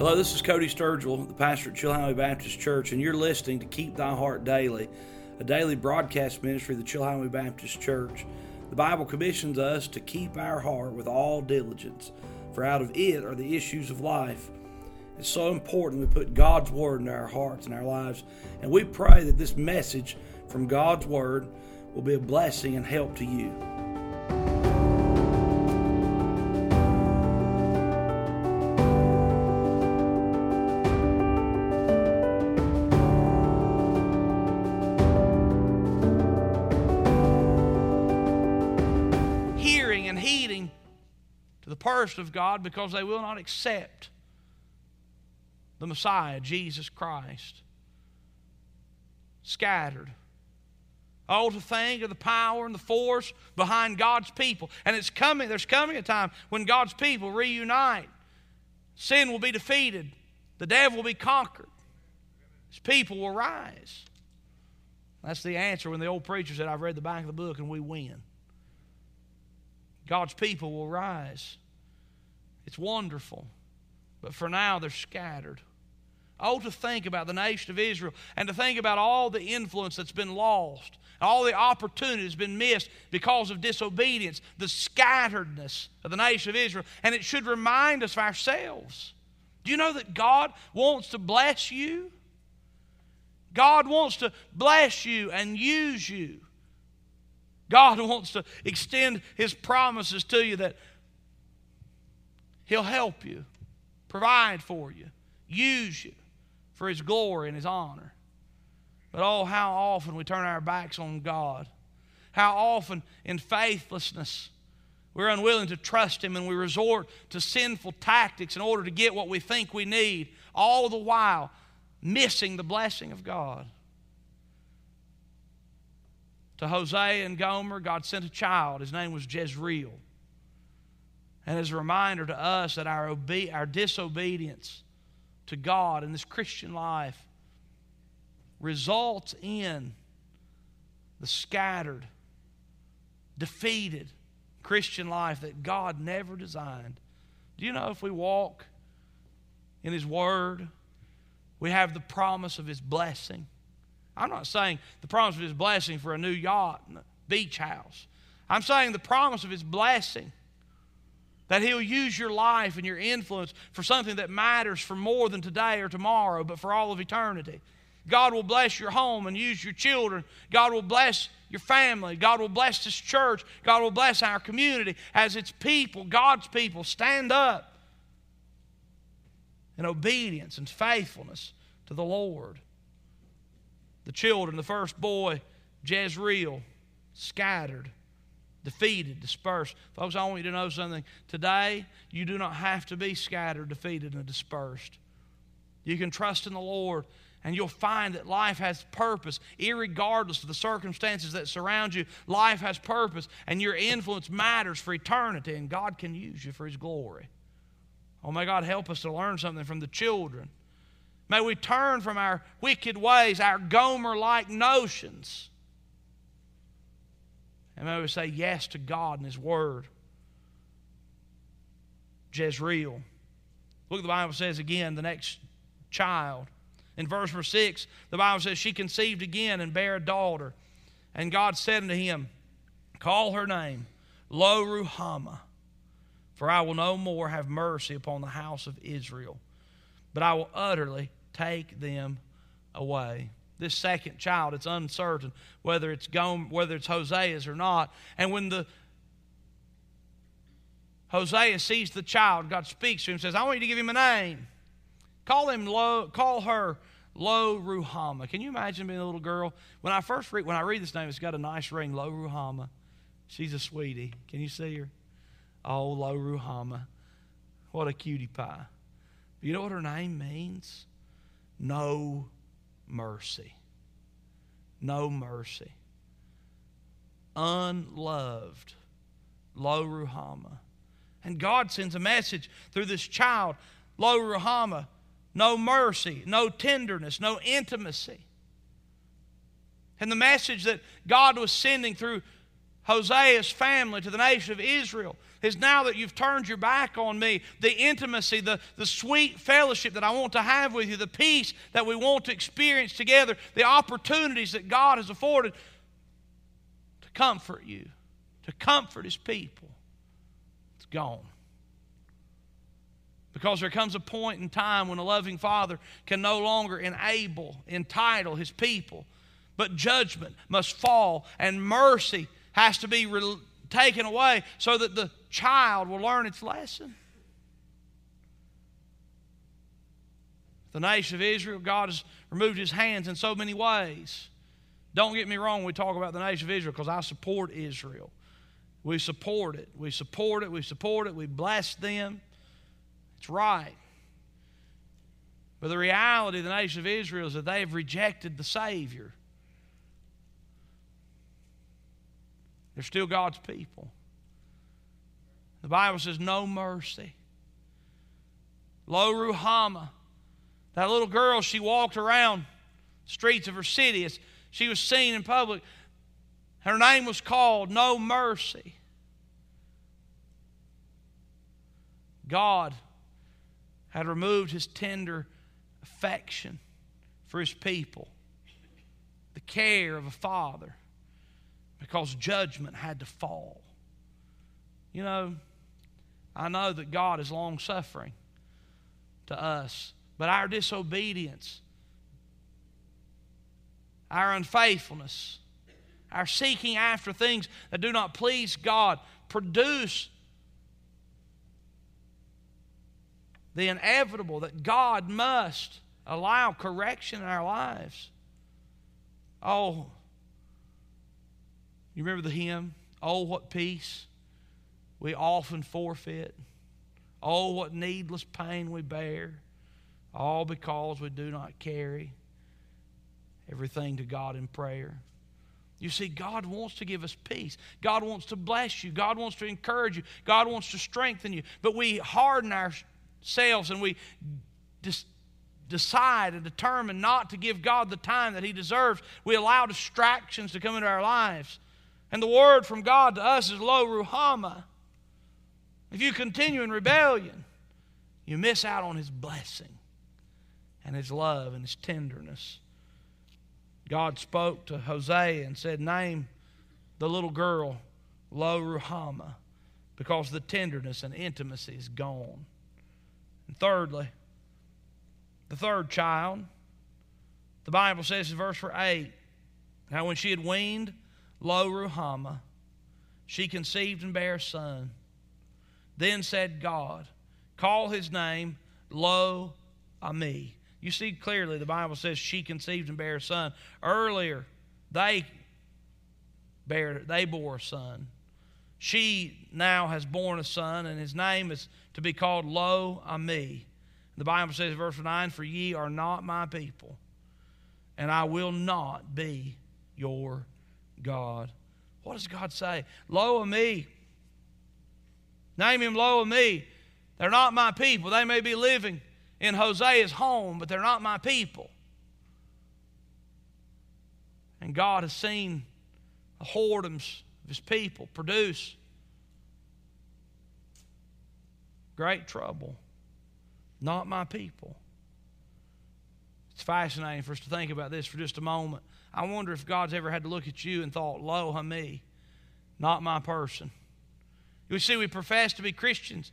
Hello, this is Cody Sturgill, the pastor at Chilhowee Baptist Church, and you're listening to Keep Thy Heart Daily, a daily broadcast ministry of the Chilhowee Baptist Church. The Bible commissions us to keep our heart with all diligence, for out of it are the issues of life. It's so important we put God's Word into our hearts and our lives, and we pray that this message from God's Word will be a blessing and help to you. Person of God because they will not accept the Messiah, Jesus Christ. Scattered. Oh, to think of the power and the force behind God's people. And it's coming, there's coming a time when God's people reunite. Sin will be defeated, the devil will be conquered. His people will rise. That's the answer when the old preacher said, I've read the back of the book and we win. God's people will rise. It's wonderful. But for now, they're scattered. Oh, to think about the nation of Israel and to think about all the influence that's been lost, all the opportunity that's been missed because of disobedience, the scatteredness of the nation of Israel. And it should remind us of ourselves. Do you know that God wants to bless you? God wants to bless you and use you. God wants to extend His promises to you that He'll help you, provide for you, use you for His glory and His honor. But oh, how often we turn our backs on God. How often in faithlessness we're unwilling to trust Him and we resort to sinful tactics in order to get what we think we need, all the while missing the blessing of God. To Hosea and Gomer, God sent a child. His name was Jezreel. And as a reminder to us that our, obe- our disobedience to God in this Christian life results in the scattered, defeated Christian life that God never designed. Do you know if we walk in His Word, we have the promise of His blessing? I'm not saying the promise of His blessing for a new yacht and a beach house. I'm saying the promise of His blessing that He'll use your life and your influence for something that matters for more than today or tomorrow, but for all of eternity. God will bless your home and use your children. God will bless your family. God will bless this church. God will bless our community as its people, God's people, stand up in obedience and faithfulness to the Lord. The children, the first boy, Jezreel, scattered, defeated, dispersed. Folks, I want you to know something. Today, you do not have to be scattered, defeated, and dispersed. You can trust in the Lord and you'll find that life has purpose, regardless of the circumstances that surround you. Life has purpose, and your influence matters for eternity, and God can use you for His glory. Oh, may God help us to learn something from the children. May we turn from our wicked ways, our Gomer like notions, and may we say yes to God and His Word. Jezreel. Look, the Bible says again, the next child. In verse number 6, the Bible says, She conceived again and bare a daughter. And God said unto him, Call her name Lo Ruhamah, for I will no more have mercy upon the house of Israel, but I will utterly take them away. This second child, it's uncertain whether it's Gom, whether it's Hosea's or not. And when the Hosea sees the child, God speaks to him and says, I want you to give him a name. Call him Lo, call her Lo Ruhamah. Can you imagine being a little girl? When I first read when I read this name, it's got a nice ring, Lo Ruhamah. She's a sweetie. Can you see her? Oh, Lo Ruhamah. What a cutie pie. You know what her name means? No mercy. No mercy. Unloved. Lo Ruhamah. And God sends a message through this child, Lo Ruhamah no mercy, no tenderness, no intimacy. And the message that God was sending through Hosea's family to the nation of Israel is now that you've turned your back on me, the intimacy, the, the sweet fellowship that I want to have with you, the peace that we want to experience together, the opportunities that God has afforded to comfort you, to comfort His people, it's gone. Because there comes a point in time when a loving father can no longer enable, entitle his people, but judgment must fall and mercy has to be re- taken away so that the child will learn its lesson. The nation of Israel, God has removed his hands in so many ways. Don't get me wrong, we talk about the nation of Israel because I support Israel. We support it. We support it. We support it. We bless them. It's right. But the reality of the nation of Israel is that they have rejected the Savior. They're still God's people. The Bible says, no mercy. Lo Ruhamah, that little girl, she walked around streets of her city as she was seen in public. Her name was called No Mercy. God had removed his tender affection for his people, the care of a father, because judgment had to fall. You know, I know that God is long suffering to us, but our disobedience, our unfaithfulness, our seeking after things that do not please God produce the inevitable that God must allow correction in our lives. Oh, you remember the hymn? Oh, what peace we often forfeit. Oh, what needless pain we bear, all because we do not carry everything to God in prayer. You see, God wants to give us peace. God wants to bless you. God wants to encourage you. God wants to strengthen you. But we harden ourselves and we just decide and determine not to give God the time that He deserves. We allow distractions to come into our lives. And the word from God to us is Lo Ruhamah. If you continue in rebellion, you miss out on His blessing and His love and His tenderness. God spoke to Hosea and said, Name the little girl Lo Ruhamah, because the tenderness and intimacy is gone. And thirdly, the third child, the Bible says in verse 8, how when she had weaned Lo Ruhamah, she conceived and bare a son. Then said God, Call his name Lo Ami. You see clearly the Bible says she conceived and bare a son. Earlier, they bare they bore a son. She now has born a son, and his name is to be called Lo Ami. The Bible says, verse 9, For ye are not my people, and I will not be your God. What does God say? Lo me. Name him Lo me. They're not my people. They may be living in Hosea's home, but they're not my people. And God has seen the whoredoms of his people produce great trouble. Not my people. It's fascinating for us to think about this for just a moment. I wonder if God's ever had to look at you and thought, Lo Ami, not my person. You see, we profess to be Christians,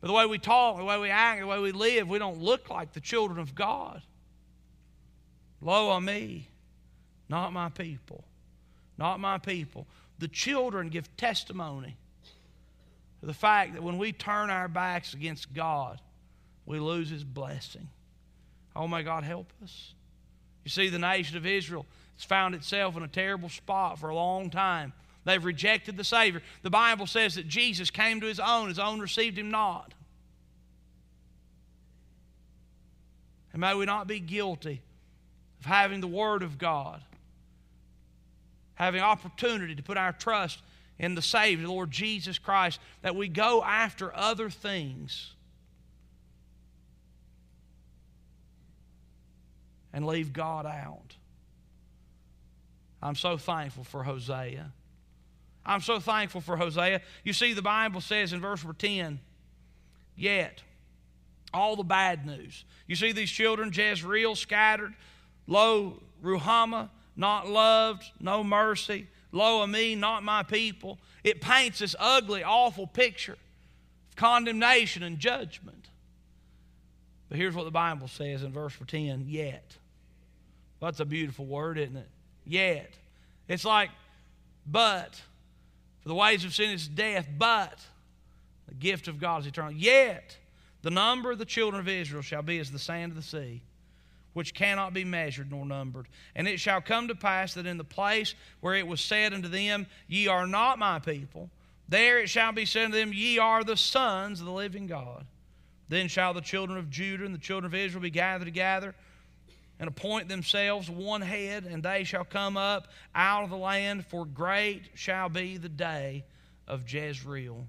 but the way we talk, the way we act, the way we live, we don't look like the children of God. Lo Ami, not my people. Not my people. The children give testimony to the fact that when we turn our backs against God, we lose His blessing. Oh, my God help us. You see, the nation of Israel has found itself in a terrible spot for a long time. They've rejected the Savior. The Bible says that Jesus came to his own, his own received him not. And may we not be guilty of having the Word of God, having opportunity to put our trust in the Savior, the Lord Jesus Christ, that we go after other things and leave God out. I'm so thankful for Hosea. I'm so thankful for Hosea. You see, the Bible says in verse 10, yet, all the bad news. You see these children, Jezreel scattered, lo, Ruhamah, not loved, no mercy, lo, me, not my people. It paints this ugly, awful picture of condemnation and judgment. But here's what the Bible says in verse 10 yet. That's a beautiful word, isn't it? Yet. It's like, but. For the wages of sin is death, but the gift of God is eternal. Yet the number of the children of Israel shall be as the sand of the sea, which cannot be measured nor numbered. And it shall come to pass that in the place where it was said unto them, Ye are not my people, there it shall be said unto them, Ye are the sons of the living God. Then shall the children of Judah and the children of Israel be gathered together and appoint themselves one head, and they shall come up out of the land, for great shall be the day of Jezreel.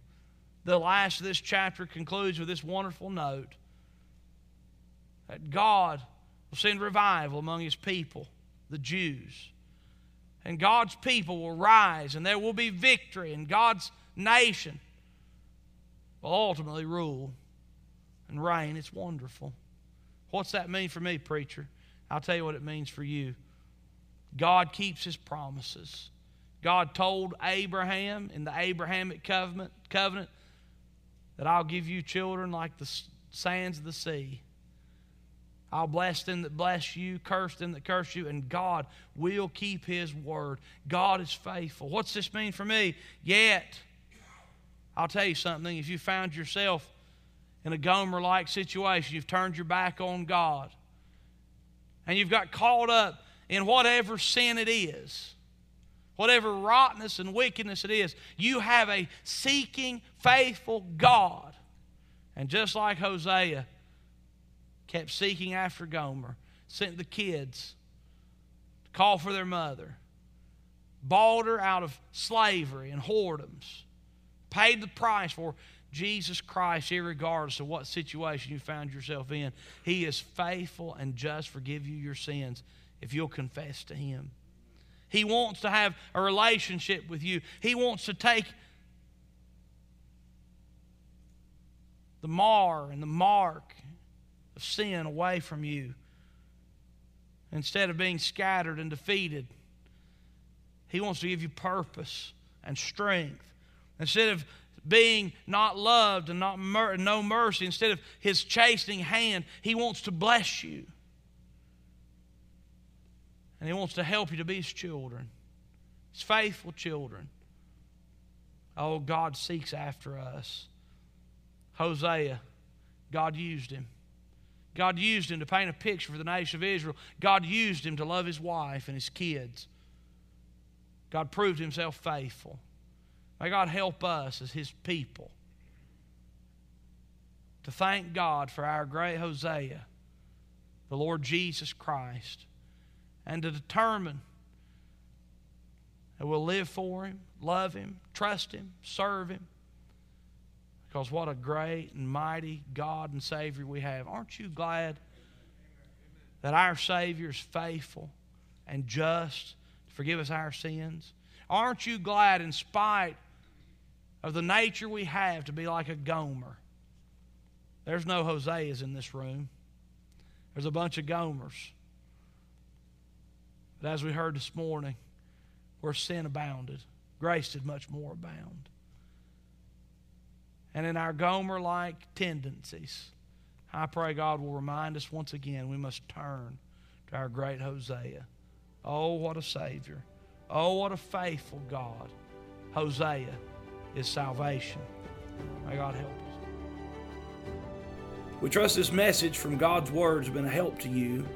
The last of this chapter concludes with this wonderful note that God will send revival among his people, the Jews. And God's people will rise, and there will be victory, and God's nation will ultimately rule and reign. It's wonderful. What's that mean for me, preacher? I'll tell you what it means for you. God keeps his promises. God told Abraham in the Abrahamic covenant, covenant that I'll give you children like the sands of the sea. I'll bless them that bless you, curse them that curse you, and God will keep His word. God is faithful. What's this mean for me? Yet, I'll tell you something. If you found yourself in a Gomer like situation, you've turned your back on God, and you've got caught up in whatever sin it is, whatever rottenness and wickedness it is, you have a seeking, faithful God. And just like Hosea kept seeking after Gomer, sent the kids to call for their mother, bought her out of slavery and whoredoms, paid the price for Jesus Christ, regardless of what situation you found yourself in, He is faithful and just forgive you your sins if you'll confess to Him. He wants to have a relationship with you. He wants to take the mar and the mark of sin away from you. Instead of being scattered and defeated, He wants to give you purpose and strength. Instead of being not loved and not mer- no mercy, instead of his chastening hand, he wants to bless you. And he wants to help you to be his children, his faithful children. Oh, God seeks after us. Hosea, God used him. God used him to paint a picture for the nation of Israel. God used him to love his wife and his kids. God proved himself faithful. May God help us as His people to thank God for our great Hosea, the Lord Jesus Christ, and to determine that we'll live for Him, love Him, trust Him, serve Him. Because what a great and mighty God and Savior we have. Aren't you glad that our Savior is faithful and just to forgive us our sins? Aren't you glad, in spite of the nature we have to be like a Gomer. There's no Hoseas in this room. There's a bunch of Gomers. But as we heard this morning, where sin abounded, grace did much more abound. And in our Gomer like tendencies, I pray God will remind us once again we must turn to our great Hosea. Oh, what a Savior. Oh, what a faithful God. Hosea is salvation. May God help us. We trust this message from God's Word has been a help to you.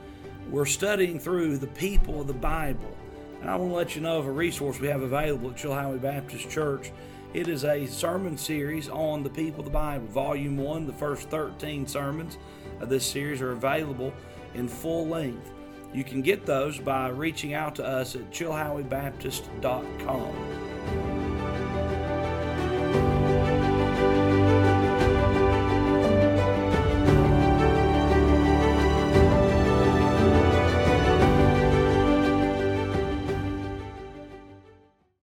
We're studying through the people of the Bible. And I want to let you know of a resource we have available at Chilhowee Baptist Church. It is a sermon series on the people of the Bible. Volume 1, the first 13 sermons of this series are available in full length. You can get those by reaching out to us at chilhoweebaptist.com.